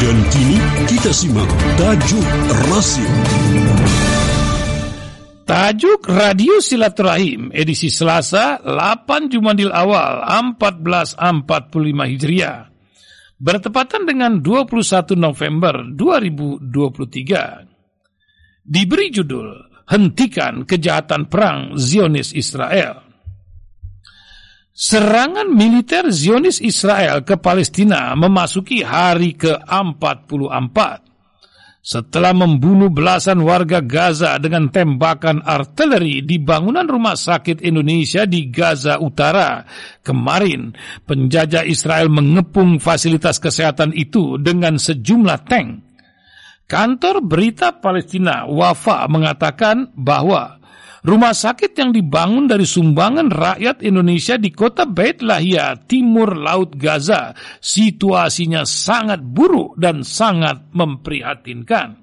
Dan kini kita simak tajuk rasio. Tajuk Radio Silaturahim edisi Selasa 8 Jumadil Awal 1445 Hijriah bertepatan dengan 21 November 2023. Diberi judul Hentikan Kejahatan Perang Zionis Israel. Serangan militer Zionis Israel ke Palestina memasuki hari ke-44 setelah membunuh belasan warga Gaza dengan tembakan artileri di bangunan rumah sakit Indonesia di Gaza Utara. Kemarin, penjajah Israel mengepung fasilitas kesehatan itu dengan sejumlah tank. Kantor berita Palestina Wafa mengatakan bahwa rumah sakit yang dibangun dari sumbangan rakyat Indonesia di kota Beit Lahia, timur Laut Gaza, situasinya sangat buruk dan sangat memprihatinkan.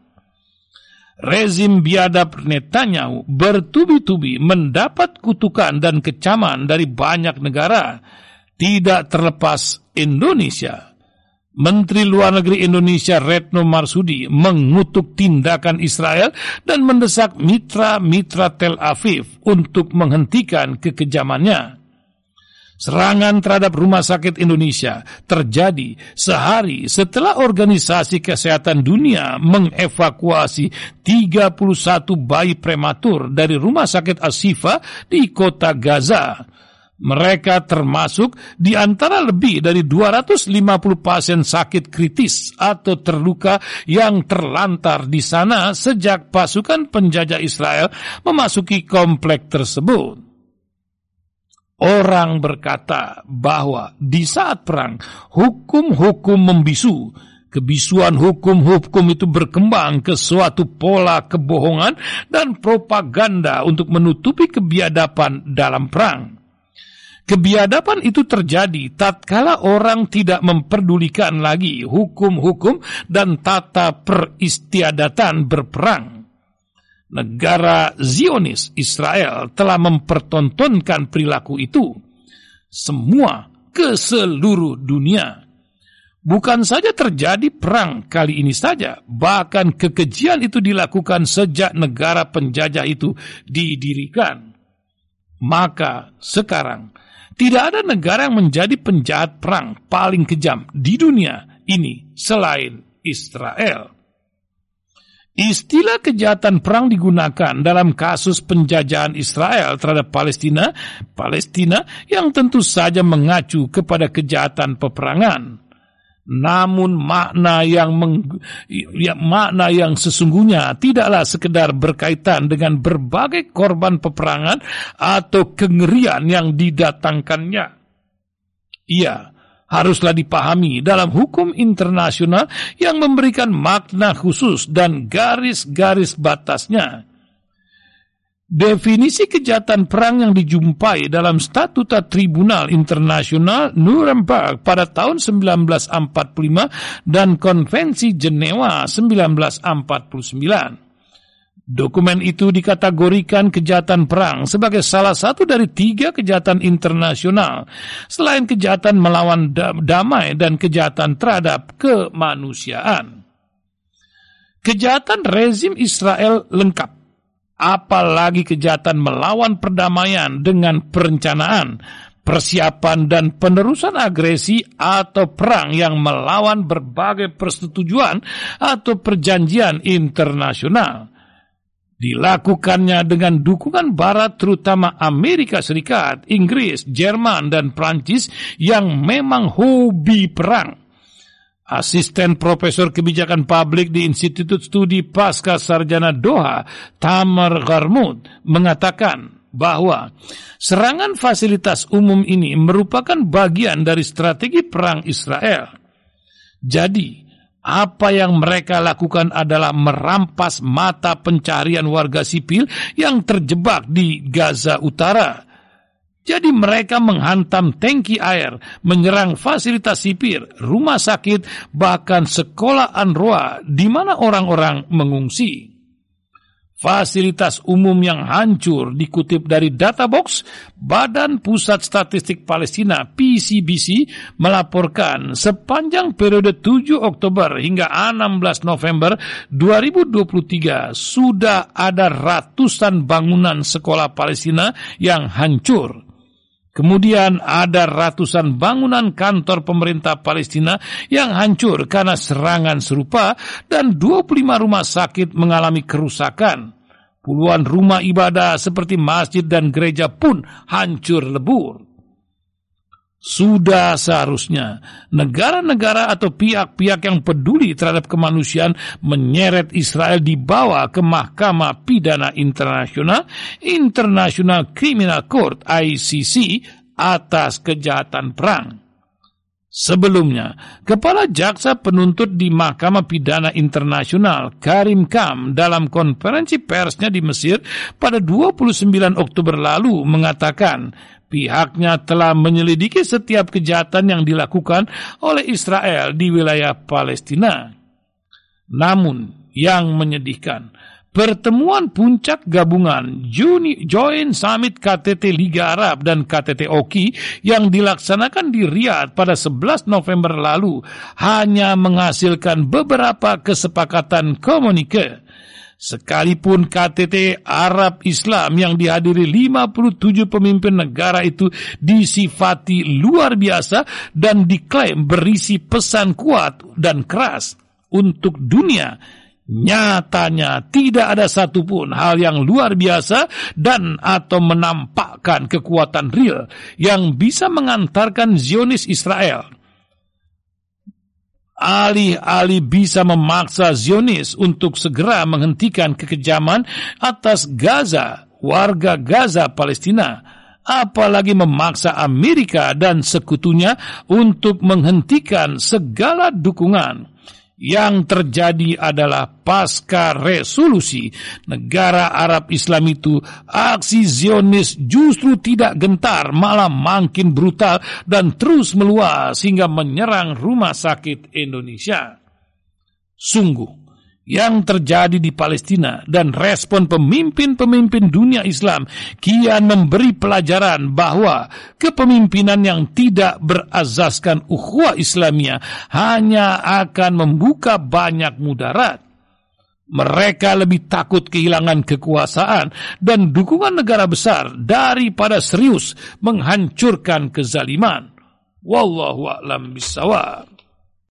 Rezim biadab Netanyahu bertubi-tubi mendapat kutukan dan kecaman dari banyak negara, tidak terlepas Indonesia. Menteri Luar Negeri Indonesia Retno Marsudi mengutuk tindakan Israel dan mendesak mitra-mitra Tel Aviv untuk menghentikan kekejamannya. Serangan terhadap rumah sakit Indonesia terjadi sehari setelah Organisasi Kesehatan Dunia mengevakuasi 31 bayi prematur dari rumah sakit Asifa di kota Gaza mereka termasuk di antara lebih dari 250 pasien sakit kritis atau terluka yang terlantar di sana sejak pasukan penjajah Israel memasuki komplek tersebut. Orang berkata bahwa di saat perang, hukum-hukum membisu, Kebisuan hukum-hukum itu berkembang ke suatu pola kebohongan dan propaganda untuk menutupi kebiadaban dalam perang. Kebiadaban itu terjadi tatkala orang tidak memperdulikan lagi hukum-hukum dan tata peristiadatan berperang. Negara Zionis Israel telah mempertontonkan perilaku itu semua ke seluruh dunia. Bukan saja terjadi perang kali ini saja, bahkan kekejian itu dilakukan sejak negara penjajah itu didirikan. Maka sekarang tidak ada negara yang menjadi penjahat perang paling kejam di dunia ini selain Israel. Istilah kejahatan perang digunakan dalam kasus penjajahan Israel terhadap Palestina, Palestina yang tentu saja mengacu kepada kejahatan peperangan namun makna yang meng, ya, makna yang sesungguhnya tidaklah sekedar berkaitan dengan berbagai korban peperangan atau kengerian yang didatangkannya. Ia haruslah dipahami dalam hukum internasional yang memberikan makna khusus dan garis-garis batasnya. Definisi kejahatan perang yang dijumpai dalam Statuta Tribunal Internasional Nuremberg pada tahun 1945 dan Konvensi Jenewa 1949. Dokumen itu dikategorikan kejahatan perang sebagai salah satu dari tiga kejahatan internasional, selain kejahatan melawan damai dan kejahatan terhadap kemanusiaan. Kejahatan rezim Israel lengkap apalagi kejahatan melawan perdamaian dengan perencanaan, persiapan dan penerusan agresi atau perang yang melawan berbagai persetujuan atau perjanjian internasional. Dilakukannya dengan dukungan Barat terutama Amerika Serikat, Inggris, Jerman, dan Prancis yang memang hobi perang Asisten Profesor Kebijakan Publik di Institut Studi Pasca Sarjana Doha, Tamar Garmud, mengatakan bahwa serangan fasilitas umum ini merupakan bagian dari strategi perang Israel. Jadi, apa yang mereka lakukan adalah merampas mata pencarian warga sipil yang terjebak di Gaza Utara jadi mereka menghantam tangki air, menyerang fasilitas sipir, rumah sakit, bahkan sekolah Anroa di mana orang-orang mengungsi. fasilitas umum yang hancur dikutip dari data box Badan Pusat Statistik Palestina PCBC melaporkan sepanjang periode 7 Oktober hingga 16 November 2023 sudah ada ratusan bangunan sekolah Palestina yang hancur Kemudian ada ratusan bangunan kantor pemerintah Palestina yang hancur karena serangan serupa dan 25 rumah sakit mengalami kerusakan. Puluhan rumah ibadah seperti masjid dan gereja pun hancur lebur. Sudah seharusnya negara-negara atau pihak-pihak yang peduli terhadap kemanusiaan menyeret Israel dibawa ke Mahkamah Pidana Internasional, International Criminal Court ICC atas kejahatan perang. Sebelumnya, Kepala Jaksa Penuntut di Mahkamah Pidana Internasional Karim Kam dalam konferensi persnya di Mesir pada 29 Oktober lalu mengatakan pihaknya telah menyelidiki setiap kejahatan yang dilakukan oleh Israel di wilayah Palestina. Namun, yang menyedihkan, pertemuan puncak gabungan Joint Summit KTT Liga Arab dan KTT OKI yang dilaksanakan di Riyadh pada 11 November lalu hanya menghasilkan beberapa kesepakatan komunike Sekalipun KTT Arab Islam yang dihadiri 57 pemimpin negara itu disifati luar biasa dan diklaim berisi pesan kuat dan keras untuk dunia, nyatanya tidak ada satupun hal yang luar biasa dan atau menampakkan kekuatan real yang bisa mengantarkan Zionis Israel alih-alih bisa memaksa Zionis untuk segera menghentikan kekejaman atas Gaza, warga Gaza Palestina, apalagi memaksa Amerika dan sekutunya untuk menghentikan segala dukungan yang terjadi adalah pasca resolusi negara Arab Islam itu, aksi Zionis justru tidak gentar, malah makin brutal dan terus meluas hingga menyerang rumah sakit Indonesia. Sungguh, yang terjadi di Palestina dan respon pemimpin-pemimpin dunia Islam kian memberi pelajaran bahwa kepemimpinan yang tidak berazaskan ukhuwah Islamia hanya akan membuka banyak mudarat. Mereka lebih takut kehilangan kekuasaan dan dukungan negara besar daripada serius menghancurkan kezaliman. Wallahu a'lam bishawab.